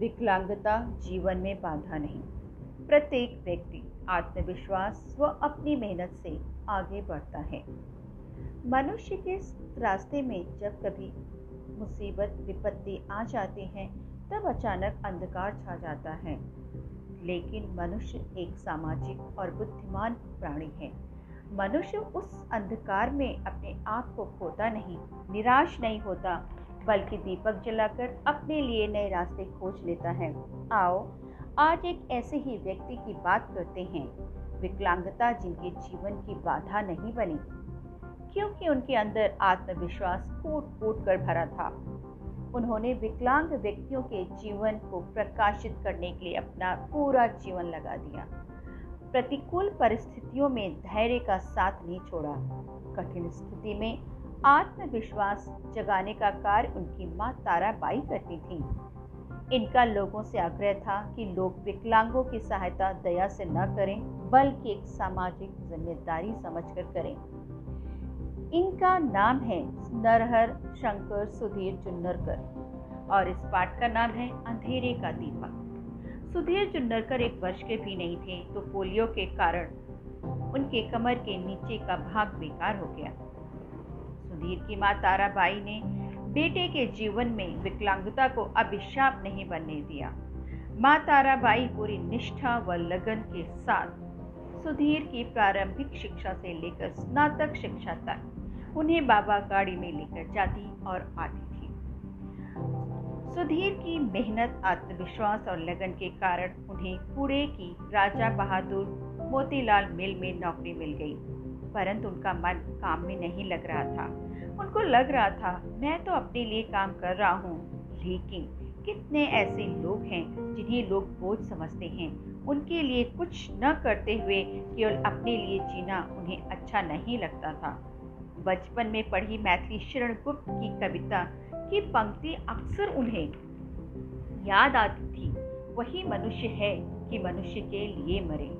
विकलांगता जीवन में बाधा नहीं। प्रत्येक व्यक्ति आत्मविश्वास व अपनी मेहनत से आगे बढ़ता है। मनुष्य के रास्ते में जब कभी मुसीबत, विपत्ति आ जाती है, तब अचानक अंधकार छा जाता है। लेकिन मनुष्य एक सामाजिक और बुद्धिमान प्राणी है। मनुष्य उस अंधकार में अपने आप को खोता नहीं, निराश नहीं होता बल्कि दीपक जलाकर अपने लिए नए रास्ते खोज लेता है। आओ, आज एक ऐसे ही व्यक्ति की बात करते हैं। विकलांगता जिनके जीवन की बाधा नहीं बनी, क्योंकि उनके अंदर आत्मविश्वास कूट कूट कर भरा था। उन्होंने विकलांग व्यक्तियों के जीवन को प्रकाशित करने के लिए अपना पूरा जीवन लगा दिया। प्रतिकूल परिस्थितियों में धैर्य का साथ नहीं छोड़ा। कठिन स्थिति में आत्मविश्वास जगाने का कार्य उनकी माँ ताराबाई करती थी। इनका लोगों से आग्रह था कि लोग विकलांगों की सहायता, दया से न करें, बल्कि एक सामाजिक ज़िम्मेदारी समझकर करें। इनका नाम है नरहर शंकर सुधीर चुन्नरकर और इस पाठ का नाम है अंधेरे का दीपक सुधीर चुन्नरकर एक वर्ष के भी नहीं थे तो पोलियो के कारण उनके कमर के नीचे का भाग बेकार हो गया। सुधीर की माँ ताराबाई ने बेटे के जीवन में विकलांगता को अभिशाप नहीं बनने दिया। माँ ताराबाई पूरी निष्ठा व लगन के साथ सुधीर की प्रारंभिक शिक्षा से लेकर स्नातक शिक्षा तक उन्हें बाबा गाड़ी में लेकर जाती और आती थी। सुधीर की मेहनत, आत्मविश्वास और लगन के कारण उन्हें पुणे की राजा बहादुर मोतीलाल मिल में नौकरी मिल गई। परंतु उनका मन काम में नहीं लग रहा था। उनको लग रहा था, मैं तो अपने लिए काम कर रहा हूँ, लेकिन कितने ऐसे लोग हैं जिन्हें लोग बोझ समझते हैं। उनके लिए कुछ न करते हुए केवल अपने लिए जीना उन्हें अच्छा नहीं लगता था। बचपन में पढ़ी मैथिली शरण गुप्त की कविता की पंक्ति अक्सर उन्हें याद आती थी। वही मनुष्य है कि मनुष्य के लिए मरे।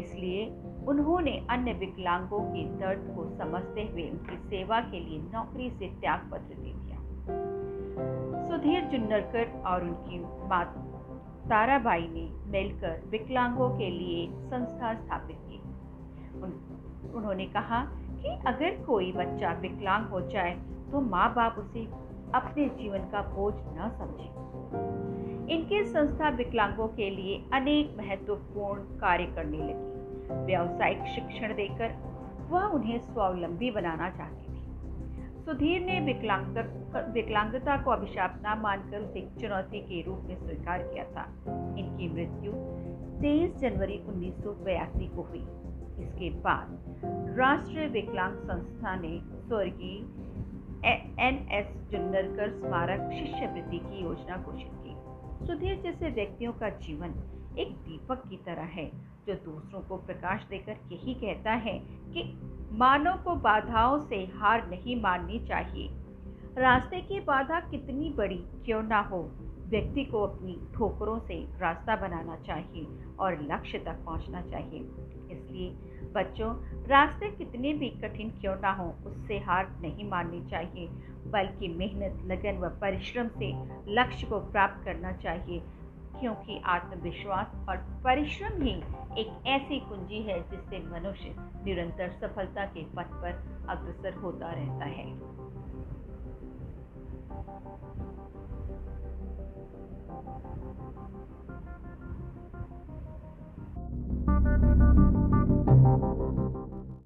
इसलिए उन्होंने अन्य विकलांगों के दर्द को समझते हुए उनकी सेवा के लिए नौकरी से त्याग पत्र दे दिया। सुधीर जुन्नरकर और उनकी माता ताराबाई ने मिलकर विकलांगों के लिए संस्था स्थापित की। उन, उन्होंने कहा कि अगर कोई बच्चा विकलांग हो जाए तो माँ बाप उसे अपने जीवन का बोझ न समझे। इनकी संस्था विकलांगों के लिए अनेक महत्वपूर्ण कार्य करने लगी। व्यावसायिक शिक्षण देकर वह उन्हें स्वावलंबी बनाना चाहती थी। सुधीर ने विकलांग विकलांगता को अभिशाप न मानकर उसे एक चुनौती के रूप में स्वीकार किया था। इनकी मृत्यु 23 जनवरी उन्नीस को हुई। इसके बाद राष्ट्रीय विकलांग संस्था ने स्वर्गीय एन एस जुन्नरकर स्मारक शिष्यवृत्ति की योजना घोषित की। सुधीर जैसे व्यक्तियों का जीवन एक दीपक की तरह है जो दूसरों को प्रकाश देकर यही कहता है कि मानव को बाधाओं से हार नहीं माननी चाहिए। रास्ते की बाधा कितनी बड़ी क्यों ना हो, व्यक्ति को अपनी ठोकरों से रास्ता बनाना चाहिए और लक्ष्य तक पहुँचना चाहिए। इसलिए बच्चों, रास्ते कितने भी कठिन क्यों ना हो, उससे हार नहीं माननी चाहिए, बल्कि मेहनत, लगन व परिश्रम से लक्ष्य को प्राप्त करना चाहिए। क्योंकि आत्मविश्वास और परिश्रम ही एक ऐसी कुंजी है जिससे मनुष्य निरंतर सफलता के पथ पर अग्रसर होता रहता है